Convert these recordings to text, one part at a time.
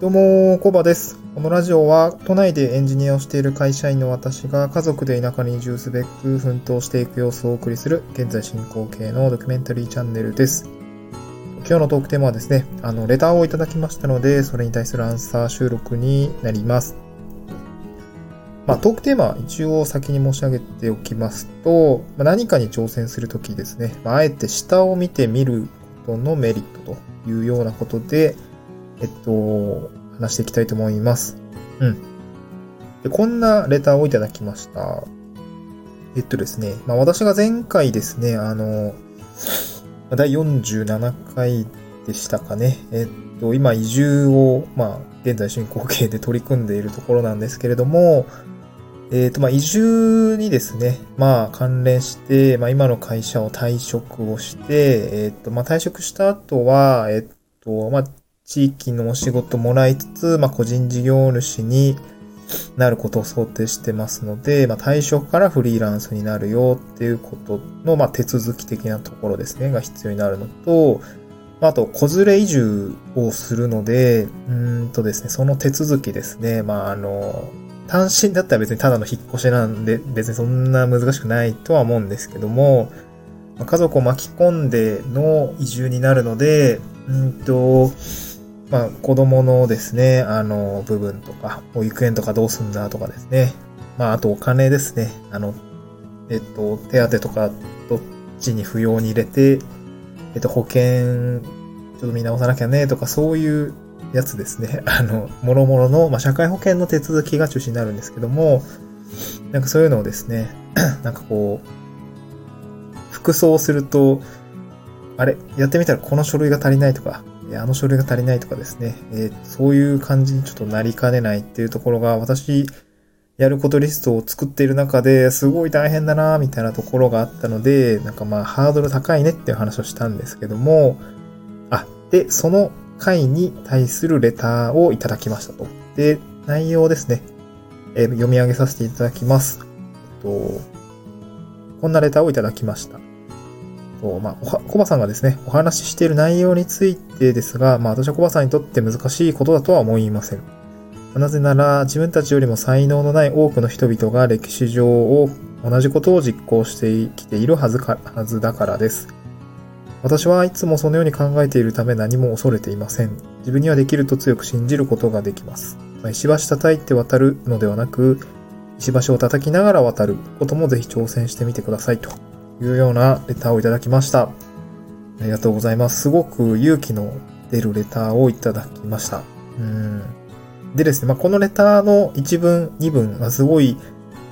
どうも、コバです。このラジオは、都内でエンジニアをしている会社員の私が家族で田舎に移住すべく奮闘していく様子をお送りする、現在進行形のドキュメンタリーチャンネルです。今日のトークテーマはですね、あの、レターをいただきましたので、それに対するアンサー収録になります。まあ、トークテーマは一応先に申し上げておきますと、ま、何かに挑戦するときですね、まあ、あえて下を見てみることのメリットというようなことで、えっと、話していきたいと思います。うん。で、こんなレターをいただきました。えっとですね、まあ私が前回ですね、あの、第47回でしたかね。えっと、今移住を、まあ、現在進行形で取り組んでいるところなんですけれども、えっと、まあ、移住にですね、まあ、関連して、まあ、今の会社を退職をして、えっと、まあ、退職した後は、えっと、まあ、地域のお仕事もらいつつ、まあ、個人事業主になることを想定してますので、まあ、退職からフリーランスになるよっていうことの、まあ、手続き的なところですね、が必要になるのと、まあ、と、子連れ移住をするので、うんとですね、その手続きですね、まあ、あの、単身だったら別にただの引っ越しなんで、別にそんな難しくないとは思うんですけども、ま家族を巻き込んでの移住になるので、うんと、まあ、子供のですね、あの、部分とか、保育園とかどうすんだとかですね。まあ、あとお金ですね。あの、えっと、手当とか、どっちに不要に入れて、えっと、保険、ちょっと見直さなきゃね、とか、そういうやつですね。あの、もろもろの、まあ、社会保険の手続きが中心になるんですけども、なんかそういうのをですね、なんかこう、服装すると、あれ、やってみたらこの書類が足りないとか、あの書類が足りないとかですね、えーそういう感じにちょっとなりかねないっていうところが、私、やることリストを作っている中ですごい大変だなみたいなところがあったので、なんかまあハードル高いねっていう話をしたんですけども、あ、で、その回に対するレターをいただきましたと。で、内容ですね。えー読み上げさせていただきます。えっと、こんなレターをいただきました。そうまあ、コバさんがですね、お話ししている内容についてですが、まあ私はコバさんにとって難しいことだとは思いません。なぜなら、自分たちよりも才能のない多くの人々が歴史上を同じことを実行してきているはずか、はずだからです。私はいつもそのように考えているため何も恐れていません。自分にはできると強く信じることができます。まあ石橋叩いて渡るのではなく、石橋を叩きながら渡ることもぜひ挑戦してみてくださいというようなレターをいただきました。ありがとうございます。すごく勇気の出るレターをいただきました。うん。でですね、まあ、このレターの1文、2文がすごい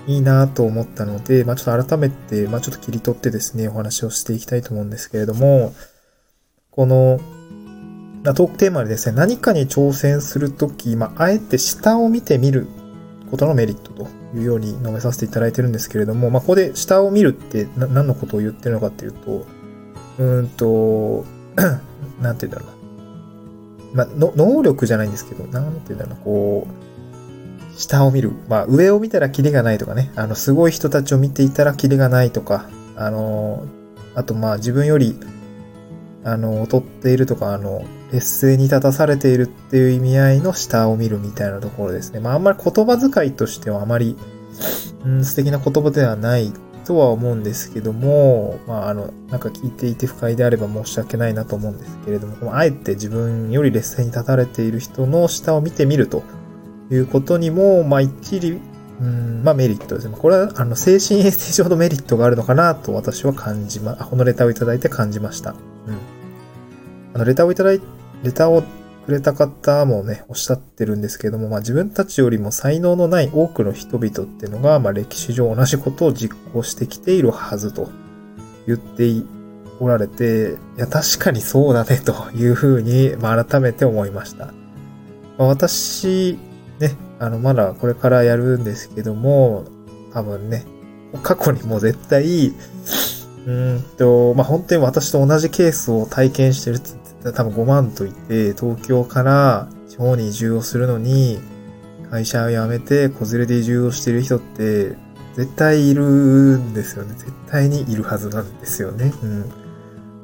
いいなと思ったので、まあ、ちょっと改めて、まあ、ちょっと切り取ってですね、お話をしていきたいと思うんですけれども、この、トークテーマでですね、何かに挑戦するとき、まあ、あえて下を見てみることのメリットというように述べさせていただいてるんですけれども、まあ、ここで下を見るって何のことを言ってるのかっていうと、うんと、なんて言うんだろうな。まあ、の能力じゃないんですけど、なんて言うんだろうな、こう、下を見る。まあ、上を見たらキリがないとかね、あの、すごい人たちを見ていたらキリがないとか、あの、あとまあ、自分より、あの、劣っているとか、あの、劣勢に立たされているっていう意味合いの下を見るみたいなところですね。まあ、あんまり言葉遣いとしてはあまり、うん、素敵な言葉ではないとは思うんですけども、まあ、あの、なんか聞いていて不快であれば申し訳ないなと思うんですけれども、あえて自分より劣勢に立たれている人の下を見てみるということにも、まあ、一理、うん、まあ、メリットですね。これは、あの、精神衛生上のメリットがあるのかなと私は感じま、このレターをいただいて感じました。うん。あの、レターをいただい、レターをくれた方もね、おっしゃってるんですけども、まあ自分たちよりも才能のない多くの人々っていうのが、まあ歴史上同じことを実行してきているはずと言っておられて、いや、確かにそうだね、というふうに、まあ改めて思いました。まあ、私、ね、あの、まだこれからやるんですけども、多分ね、過去にも絶対、うんと、まあ、本当に私と同じケースを体験してる多分5万といて、東京から地方に移住をするのに、会社を辞めて子連れで移住をしてる人って、絶対いるんですよね。絶対にいるはずなんですよね。うん。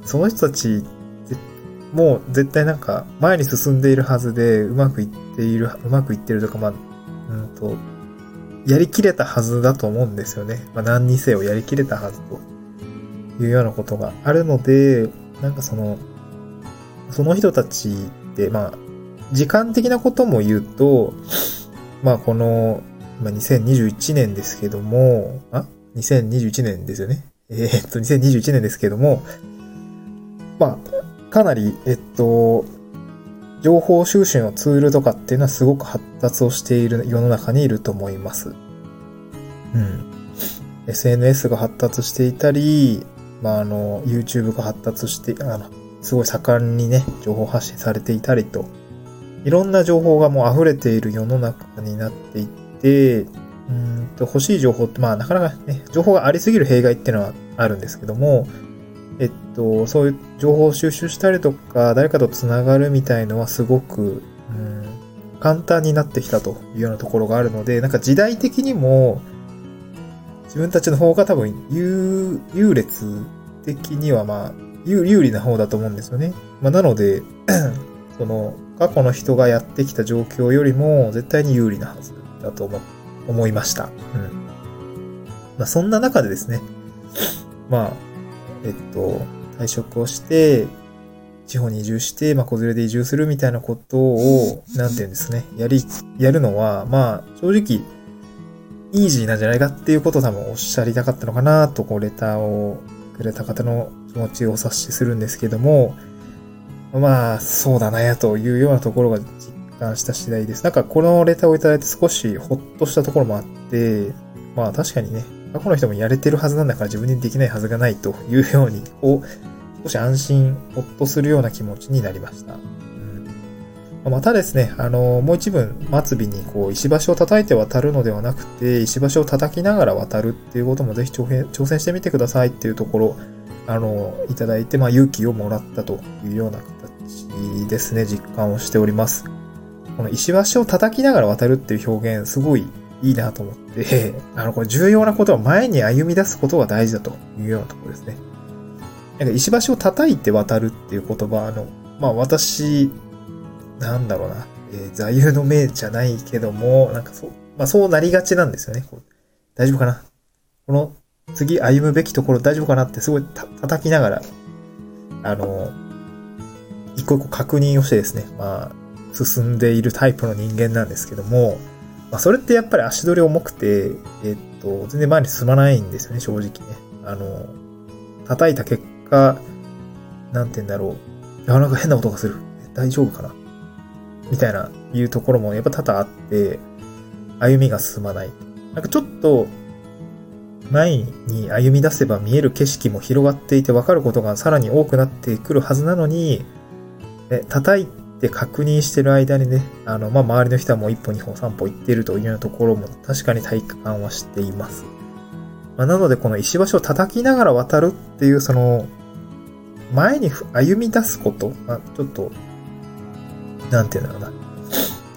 その人たち、もう絶対なんか前に進んでいるはずでうまくいっている、うまくいってるとか、まあ、うんと、やりきれたはずだと思うんですよね。まあ何にせよやりきれたはずというようなことがあるので、なんかその、その人たちって、まあ、時間的なことも言うと、まあこの、まあ、2021年ですけども、あ ?2021 年ですよね。えー、っと、2021年ですけども、まあ、かなり、えっと、情報収集のツールとかっていうのはすごく発達をしている世の中にいると思います。うん。SNS が発達していたり、まあ、あの、YouTube が発達して、あの、すごい盛んにね、情報発信されていたりと、いろんな情報がもう溢れている世の中になっていて、うんと欲しい情報って、まあなかなかね、情報がありすぎる弊害っていうのはあるんですけども、えっと、そういう情報を収集したりとか、誰かと繋がるみたいのはすごく、うん、簡単になってきたというようなところがあるので、なんか時代的にも、自分たちの方が多分優、優劣的にはまあ、有利な方だと思うんですよね。まあ、なので、その、過去の人がやってきた状況よりも絶対に有利なはずだと思、思いました。うん。まあ、そんな中でですね、まあ、えっと、退職をして、地方に移住して、まあ、子連れで移住するみたいなことを、なんて言うんですね、やり、やるのは、まあ、正直、イージーなんじゃないかっていうことを多分おっしゃりたかったのかなと、こう、レターをくれた方の気持ちを察しするんですけども、まあ、そうだなやというようなところが実感した次第です。なんかこのレターをいただいて少しほっとしたところもあって、まあ確かにね、過去の人もやれてるはずなんだから自分にできないはずがないというように、こう、少し安心、ほっとするような気持ちになりました。またですね、あの、もう一文、末尾にこう、石橋を叩いて渡るのではなくて、石橋を叩きながら渡るっていうこともぜひ挑戦してみてくださいっていうところ、あの、いただいて、まあ、勇気をもらったというような形ですね、実感をしております。この石橋を叩きながら渡るっていう表現、すごいいいなと思って、あの、これ重要なことは前に歩み出すことが大事だというようなところですね。なんか石橋を叩いて渡るっていう言葉、あの、まあ私、なんだろうな、えー、座右の銘じゃないけども、なんかそう、まあそうなりがちなんですよね。大丈夫かなこの次歩むべきところ大丈夫かなってすごい叩きながら、あの、一個一個確認をしてですね、まあ、進んでいるタイプの人間なんですけども、まあ、それってやっぱり足取り重くて、えっと、全然前に進まないんですよね、正直ね。あの、叩いた結果、なんて言うんだろう。なかなか変な音がする。大丈夫かなみたいな、いうところもやっぱ多々あって、歩みが進まない。なんかちょっと、前に歩み出せば見える景色も広がっていて分かることがさらに多くなってくるはずなのに、え叩いて確認してる間にね、あの、まあ、周りの人はもう一歩二歩三歩行ってるというようなところも確かに体感はしています。まあ、なのでこの石橋を叩きながら渡るっていうその、前に歩み出すこと、まあ、ちょっと、なんていうんだろうな。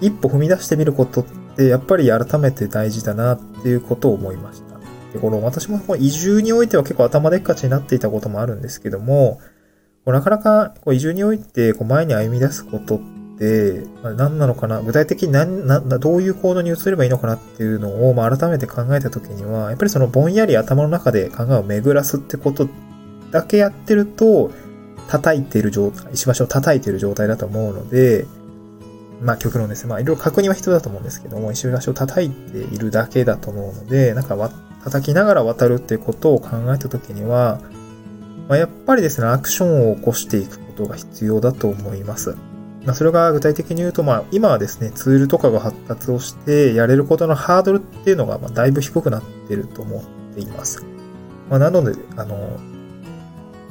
一歩踏み出してみることってやっぱり改めて大事だなっていうことを思いました。で、この私もこ移住においては結構頭でっかちになっていたこともあるんですけども、こうなかなかこう移住においてこう前に歩み出すことって、まあ、何なのかな具体的に何などういう行動に移ればいいのかなっていうのを、まあ、改めて考えたときには、やっぱりそのぼんやり頭の中で考えを巡らすってことだけやってると、叩いている状態、石橋を叩いている状態だと思うので、まあ極論ですね。まあいろいろ確認は必要だと思うんですけども、石橋を叩いているだけだと思うので、なんか叩きながら渡るっていうことを考えたときには、まあ、やっぱりですね、アクションを起こしていくことが必要だと思います。まあ、それが具体的に言うと、まあ、今はですね、ツールとかが発達をして、やれることのハードルっていうのが、まあ、だいぶ低くなってると思っています。まあ、なので、あの、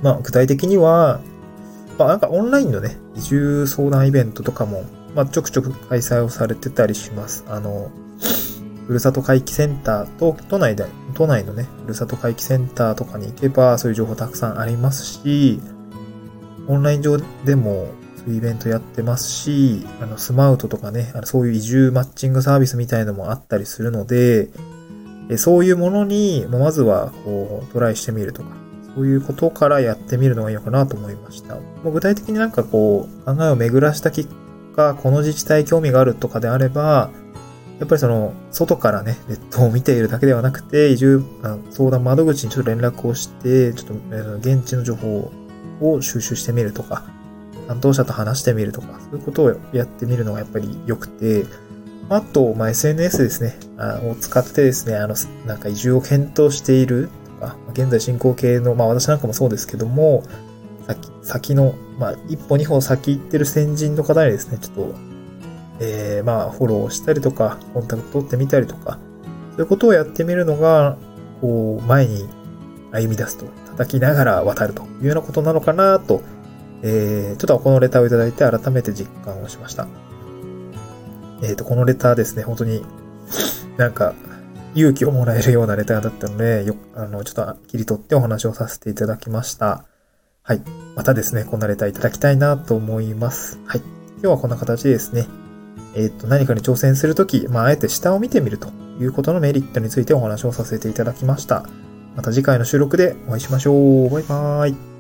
まあ、具体的には、まあ、なんかオンラインのね、移住相談イベントとかも、まあ、ちょくちょく開催をされてたりします。あの、ふるさと回帰センターと、都内で、都内のね、ふるさと回帰センターとかに行けば、そういう情報たくさんありますし、オンライン上でも、そういうイベントやってますし、あの、スマウトとかね、あのそういう移住マッチングサービスみたいのもあったりするので、えそういうものに、まずは、こう、トライしてみるとか、そういうことからやってみるのがいいのかなと思いました。もう具体的になんかこう、考えを巡らした結果、この自治体興味があるとかであれば、やっぱりその、外からね、ネットを見ているだけではなくて、移住、相談窓口にちょっと連絡をして、ちょっと、現地の情報を収集してみるとか、担当者と話してみるとか、そういうことをやってみるのがやっぱり良くて、あと、まあ、SNS ですね、あを使ってですね、あの、なんか移住を検討しているとか、現在進行形の、まあ私なんかもそうですけども、先、先の、まあ一歩二歩先行ってる先人の方にですね、ちょっと、えー、まあフォローしたりとか、コンタクト取ってみたりとか、そういうことをやってみるのが、こう、前に歩み出すと、叩きながら渡るというようなことなのかなと、えー、ちょっとこのレターをいただいて改めて実感をしました。えっ、ー、と、このレターですね、本当になんか勇気をもらえるようなレターだったので、よ、あの、ちょっと切り取ってお話をさせていただきました。はい。またですね、こんなレターいただきたいなと思います。はい。今日はこんな形でですね、えっ、ー、と、何かに挑戦するとき、まあ、あえて下を見てみるということのメリットについてお話をさせていただきました。また次回の収録でお会いしましょう。バイバーイ。